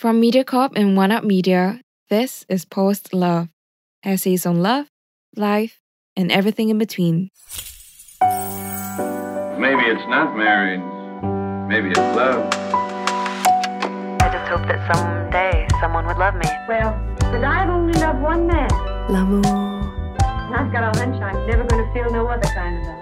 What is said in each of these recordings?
From MediaCorp and One Up Media, this is Post Love, essays on love, life, and everything in between. Maybe it's not marriage. Maybe it's love. I just hope that someday someone would love me. Well, but I've only loved one man. L'amour. And I've got a hunch I'm never going to feel no other kind of love.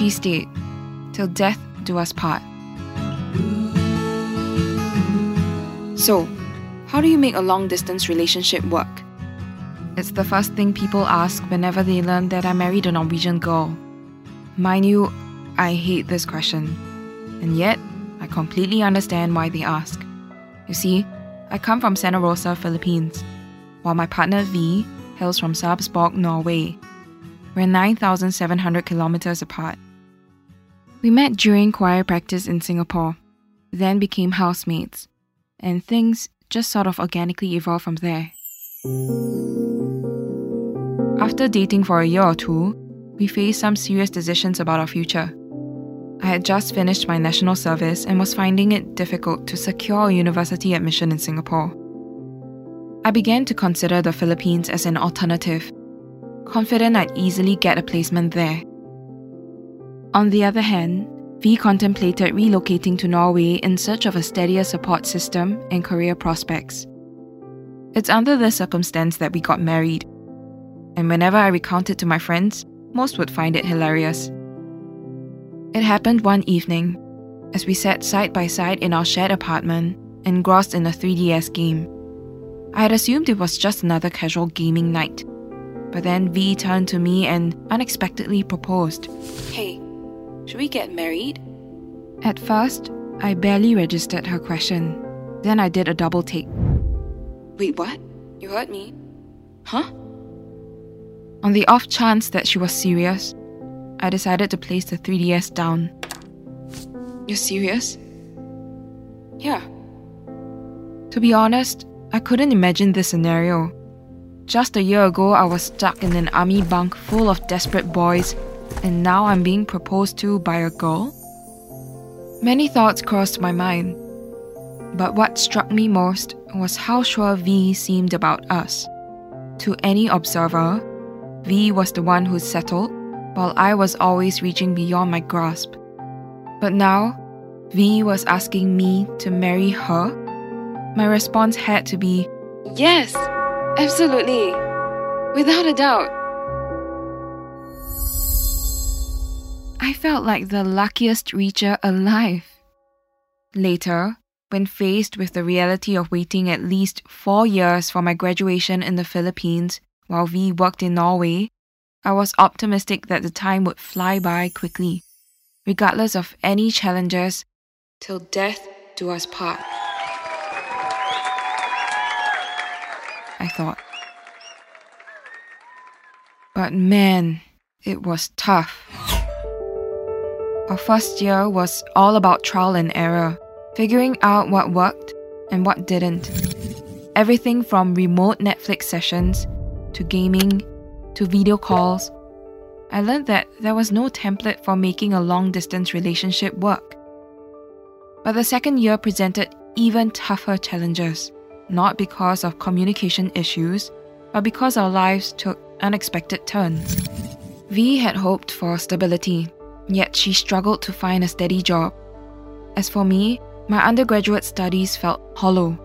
She stayed, till death do us part. So, how do you make a long distance relationship work? It's the first thing people ask whenever they learn that I married a Norwegian girl. Mind you, I hate this question. And yet, I completely understand why they ask. You see, I come from Santa Rosa, Philippines, while my partner V hails from Sarpsborg, Norway. We're 9,700 kilometers apart. We met during choir practice in Singapore, then became housemates, and things just sort of organically evolved from there. After dating for a year or two, we faced some serious decisions about our future. I had just finished my national service and was finding it difficult to secure university admission in Singapore. I began to consider the Philippines as an alternative, confident I'd easily get a placement there. On the other hand, V contemplated relocating to Norway in search of a steadier support system and career prospects. It's under this circumstance that we got married, and whenever I recount it to my friends, most would find it hilarious. It happened one evening, as we sat side by side in our shared apartment, engrossed in a 3DS game. I had assumed it was just another casual gaming night, but then V turned to me and unexpectedly proposed Hey, should we get married? At first, I barely registered her question. Then I did a double take. Wait, what? You heard me? Huh? On the off chance that she was serious, I decided to place the 3DS down. You're serious? Yeah. To be honest, I couldn't imagine this scenario. Just a year ago, I was stuck in an army bunk full of desperate boys, and now I'm being proposed to by a girl? Many thoughts crossed my mind, but what struck me most was how sure V seemed about us. To any observer, V was the one who settled, while I was always reaching beyond my grasp. But now, V was asking me to marry her. My response had to be, Yes, absolutely, without a doubt. I felt like the luckiest reacher alive. Later, when faced with the reality of waiting at least four years for my graduation in the Philippines while V worked in Norway, I was optimistic that the time would fly by quickly, regardless of any challenges, till death do us part. I thought. But man, it was tough. Our first year was all about trial and error, figuring out what worked and what didn't. Everything from remote Netflix sessions to gaming to video calls. I learned that there was no template for making a long distance relationship work. But the second year presented even tougher challenges, not because of communication issues, but because our lives took unexpected turns. V had hoped for stability, yet she struggled to find a steady job. As for me, my undergraduate studies felt hollow.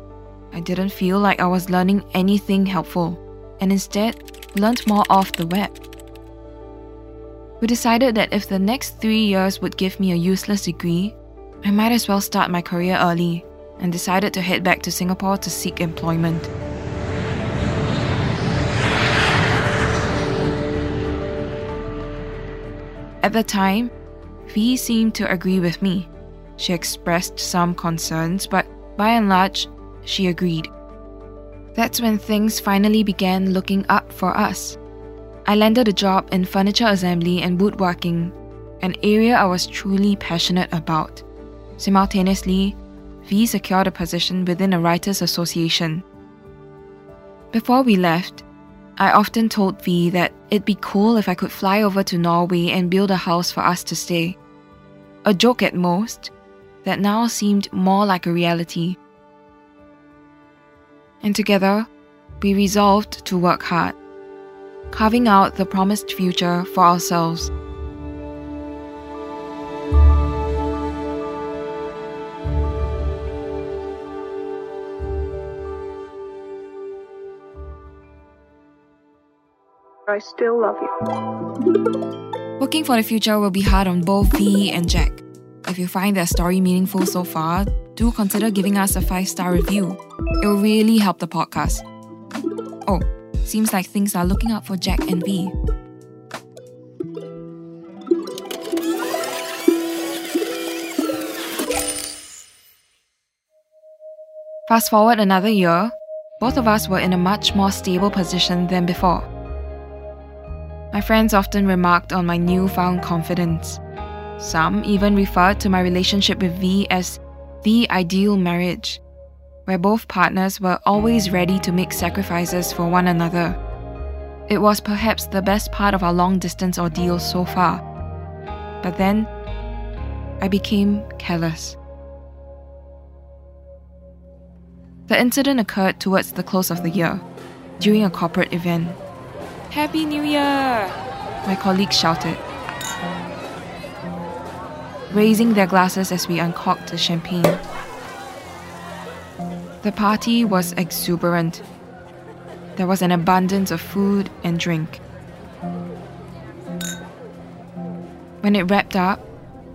I didn't feel like I was learning anything helpful, and instead learned more off the web. We decided that if the next three years would give me a useless degree, I might as well start my career early, and decided to head back to Singapore to seek employment. At the time, V seemed to agree with me. She expressed some concerns, but by and large, she agreed. That's when things finally began looking up for us. I landed a job in furniture assembly and woodworking, an area I was truly passionate about. Simultaneously, V secured a position within a writers' association. Before we left, I often told V that it'd be cool if I could fly over to Norway and build a house for us to stay. A joke at most, that now seemed more like a reality. And together, we resolved to work hard, carving out the promised future for ourselves. I still love you. Working for the future will be hard on both V and Jack. If you find their story meaningful so far, do consider giving us a 5 star review. It will really help the podcast. Oh, seems like things are looking up for Jack and V. Fast forward another year, both of us were in a much more stable position than before. My friends often remarked on my newfound confidence. Some even referred to my relationship with V as the ideal marriage, where both partners were always ready to make sacrifices for one another. It was perhaps the best part of our long distance ordeal so far. But then, I became careless. The incident occurred towards the close of the year, during a corporate event. Happy New Year! My colleagues shouted, raising their glasses as we uncorked the champagne. The party was exuberant. There was an abundance of food and drink. When it wrapped up,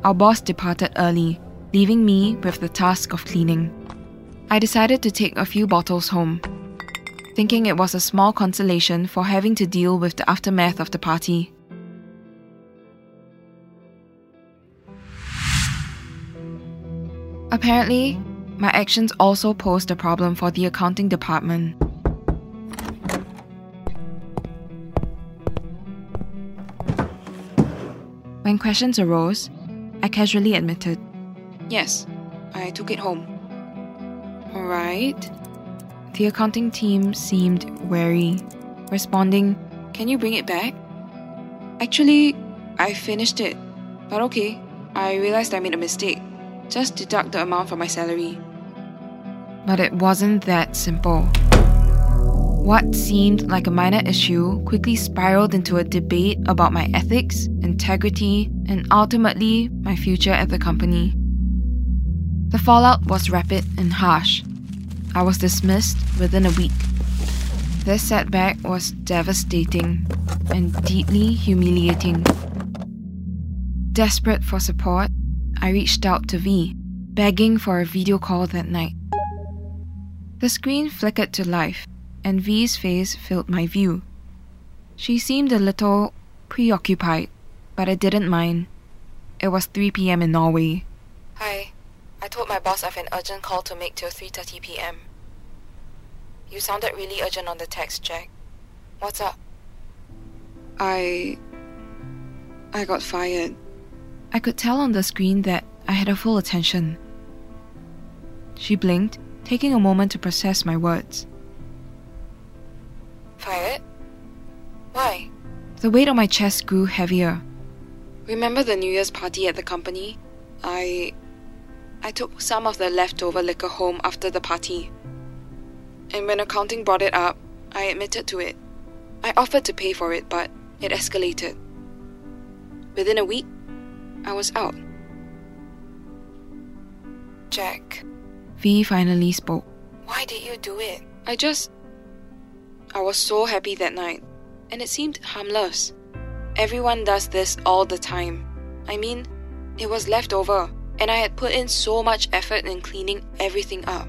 our boss departed early, leaving me with the task of cleaning. I decided to take a few bottles home, thinking it was a small consolation for having to deal with the aftermath of the party. Apparently, my actions also posed a problem for the accounting department. When questions arose, I casually admitted, Yes, I took it home. Alright. The accounting team seemed wary, responding, Can you bring it back? Actually, I finished it. But okay, I realized I made a mistake. Just deduct the amount from my salary. But it wasn't that simple. What seemed like a minor issue quickly spiraled into a debate about my ethics, integrity, and ultimately my future at the company. The fallout was rapid and harsh. I was dismissed within a week. This setback was devastating and deeply humiliating. Desperate for support, I reached out to V, begging for a video call that night. The screen flickered to life, and V's face filled my view. She seemed a little preoccupied, but I didn't mind. It was 3 p.m. in Norway. Hi. I told my boss I have an urgent call to make till 3:30 p.m. You sounded really urgent on the text, Jack. What's up? I I got fired. I could tell on the screen that I had her full attention. She blinked, taking a moment to process my words. Fired? Why? The weight on my chest grew heavier. Remember the New Year's party at the company? I. I took some of the leftover liquor home after the party. And when accounting brought it up, I admitted to it. I offered to pay for it, but it escalated. Within a week, I was out. Jack. V finally spoke. Why did you do it? I just. I was so happy that night, and it seemed harmless. Everyone does this all the time. I mean, it was left over, and I had put in so much effort in cleaning everything up.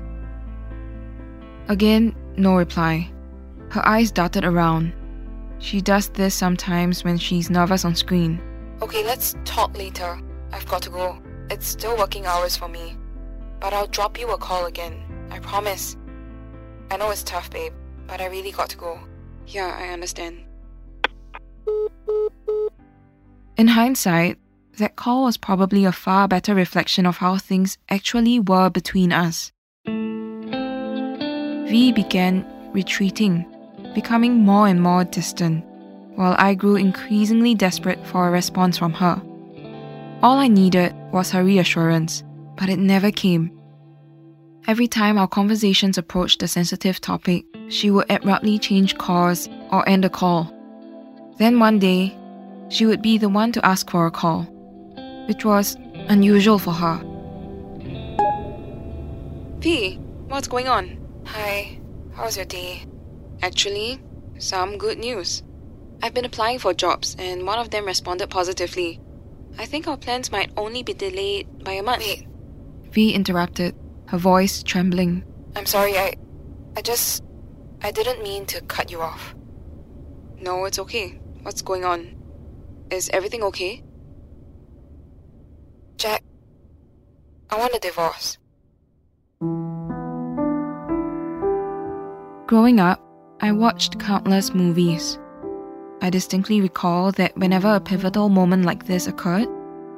Again, no reply. Her eyes darted around. She does this sometimes when she's nervous on screen. Okay, let's talk later. I've got to go. It's still working hours for me. But I'll drop you a call again. I promise. I know it's tough, babe, but I really got to go. Yeah, I understand. In hindsight, that call was probably a far better reflection of how things actually were between us. V began retreating becoming more and more distant, while I grew increasingly desperate for a response from her. All I needed was her reassurance, but it never came. Every time our conversations approached a sensitive topic, she would abruptly change course or end a call. Then one day, she would be the one to ask for a call, which was unusual for her. P, what's going on? Hi, how's your day? Actually, some good news. I've been applying for jobs and one of them responded positively. I think our plans might only be delayed by a month. Wait. V interrupted, her voice trembling. I'm sorry, I. I just. I didn't mean to cut you off. No, it's okay. What's going on? Is everything okay? Jack, I want a divorce. Growing up, I watched countless movies. I distinctly recall that whenever a pivotal moment like this occurred,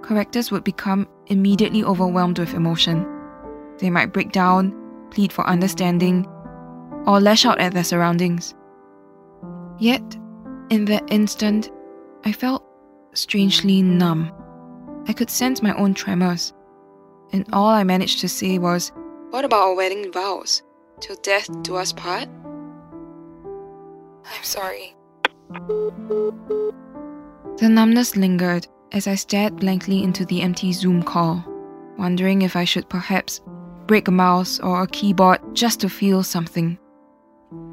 characters would become immediately overwhelmed with emotion. They might break down, plead for understanding, or lash out at their surroundings. Yet, in that instant, I felt strangely numb. I could sense my own tremors, and all I managed to say was, What about our wedding vows? Till death do us part? I'm sorry. The numbness lingered as I stared blankly into the empty Zoom call, wondering if I should perhaps break a mouse or a keyboard just to feel something.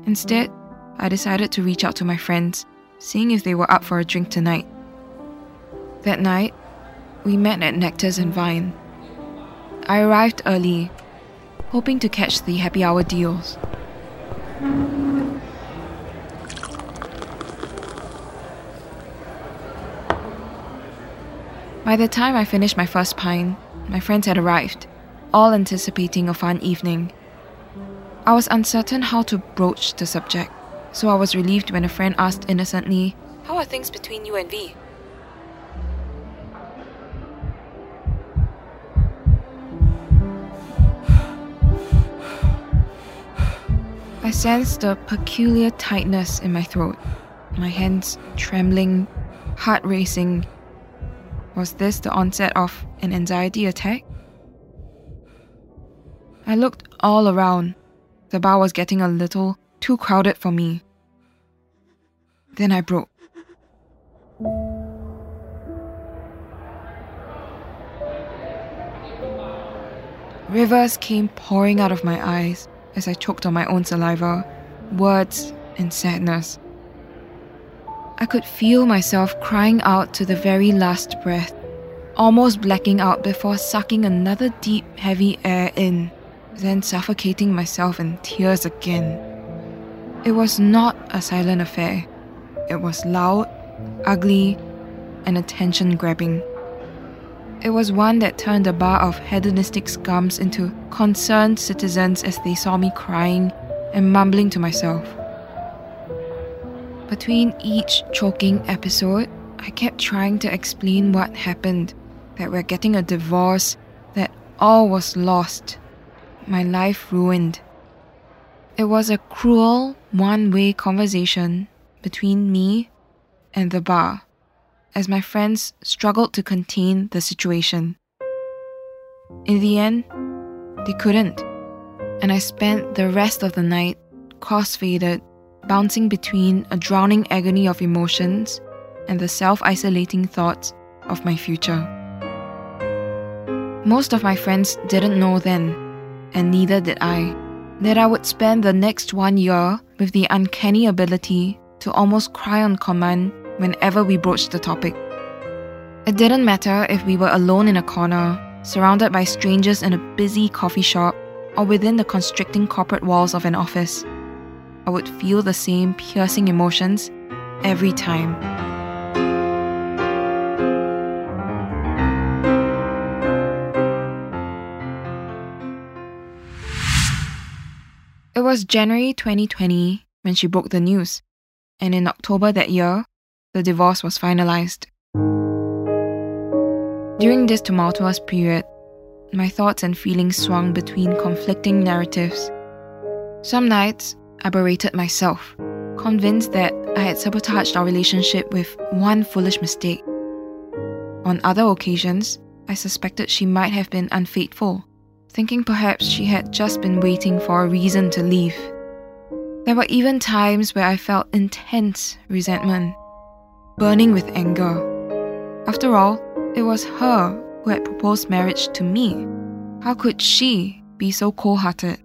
Instead, I decided to reach out to my friends, seeing if they were up for a drink tonight. That night, we met at Nectar's and Vine. I arrived early, hoping to catch the happy hour deals. By the time I finished my first pint, my friends had arrived, all anticipating a fun evening. I was uncertain how to broach the subject, so I was relieved when a friend asked innocently, How are things between you and V? I sensed a peculiar tightness in my throat, my hands trembling, heart racing. Was this the onset of an anxiety attack? I looked all around. The bar was getting a little too crowded for me. Then I broke. Rivers came pouring out of my eyes as I choked on my own saliva, words, and sadness. I could feel myself crying out to the very last breath, almost blacking out before sucking another deep, heavy air in, then suffocating myself in tears again. It was not a silent affair. It was loud, ugly, and attention grabbing. It was one that turned a bar of hedonistic scums into concerned citizens as they saw me crying and mumbling to myself. Between each choking episode, I kept trying to explain what happened that we're getting a divorce, that all was lost, my life ruined. It was a cruel, one way conversation between me and the bar as my friends struggled to contain the situation. In the end, they couldn't, and I spent the rest of the night cross-faded, bouncing between a drowning agony of emotions and the self-isolating thoughts of my future. Most of my friends didn't know then, and neither did I, that I would spend the next one year with the uncanny ability to almost cry on command whenever we broached the topic. It didn't matter if we were alone in a corner, surrounded by strangers in a busy coffee shop, or within the constricting corporate walls of an office. I would feel the same piercing emotions every time. It was January 2020 when she broke the news, and in October that year, the divorce was finalized. During this tumultuous period, my thoughts and feelings swung between conflicting narratives. Some nights, I berated myself, convinced that I had sabotaged our relationship with one foolish mistake. On other occasions, I suspected she might have been unfaithful, thinking perhaps she had just been waiting for a reason to leave. There were even times where I felt intense resentment, burning with anger. After all, it was her who had proposed marriage to me. How could she be so cold hearted?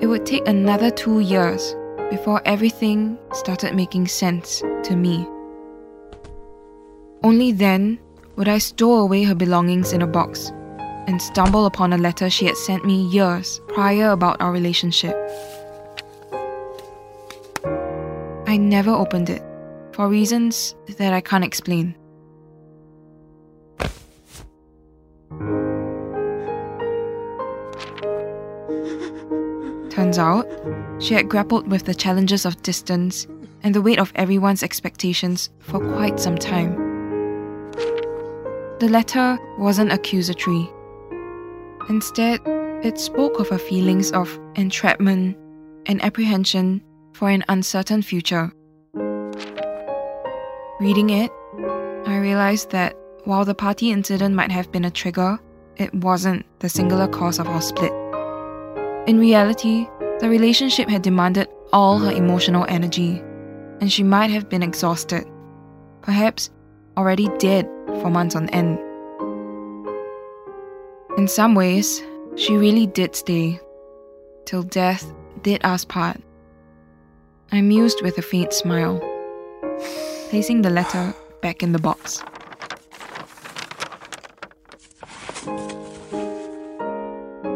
It would take another two years before everything started making sense to me. Only then would I stow away her belongings in a box and stumble upon a letter she had sent me years prior about our relationship. I never opened it for reasons that I can't explain. Turns out, she had grappled with the challenges of distance and the weight of everyone's expectations for quite some time. The letter wasn't accusatory. Instead, it spoke of her feelings of entrapment and apprehension for an uncertain future. Reading it, I realized that while the party incident might have been a trigger, it wasn't the singular cause of our split. In reality, the relationship had demanded all her emotional energy, and she might have been exhausted, perhaps already dead for months on end. In some ways, she really did stay, till death did us part. I mused with a faint smile, placing the letter back in the box.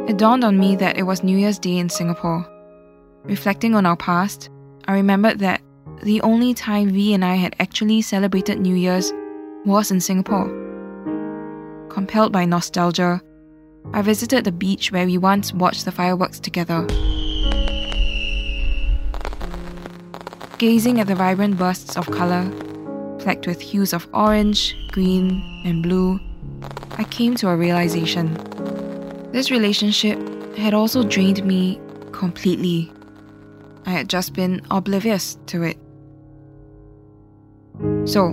It dawned on me that it was New Year's Day in Singapore. Reflecting on our past, I remembered that the only time V and I had actually celebrated New Year's was in Singapore. Compelled by nostalgia, I visited the beach where we once watched the fireworks together. Gazing at the vibrant bursts of colour, flecked with hues of orange, green, and blue, I came to a realization. This relationship had also drained me completely. I had just been oblivious to it. So,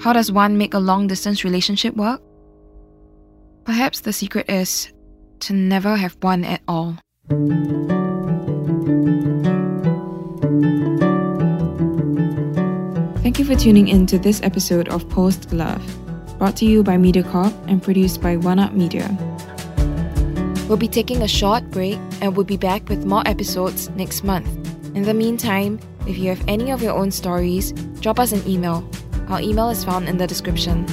how does one make a long distance relationship work? Perhaps the secret is to never have one at all. Thank you for tuning in to this episode of Post Love, brought to you by MediaCorp and produced by One Up Media. We'll be taking a short break and we'll be back with more episodes next month. In the meantime, if you have any of your own stories, drop us an email. Our email is found in the description.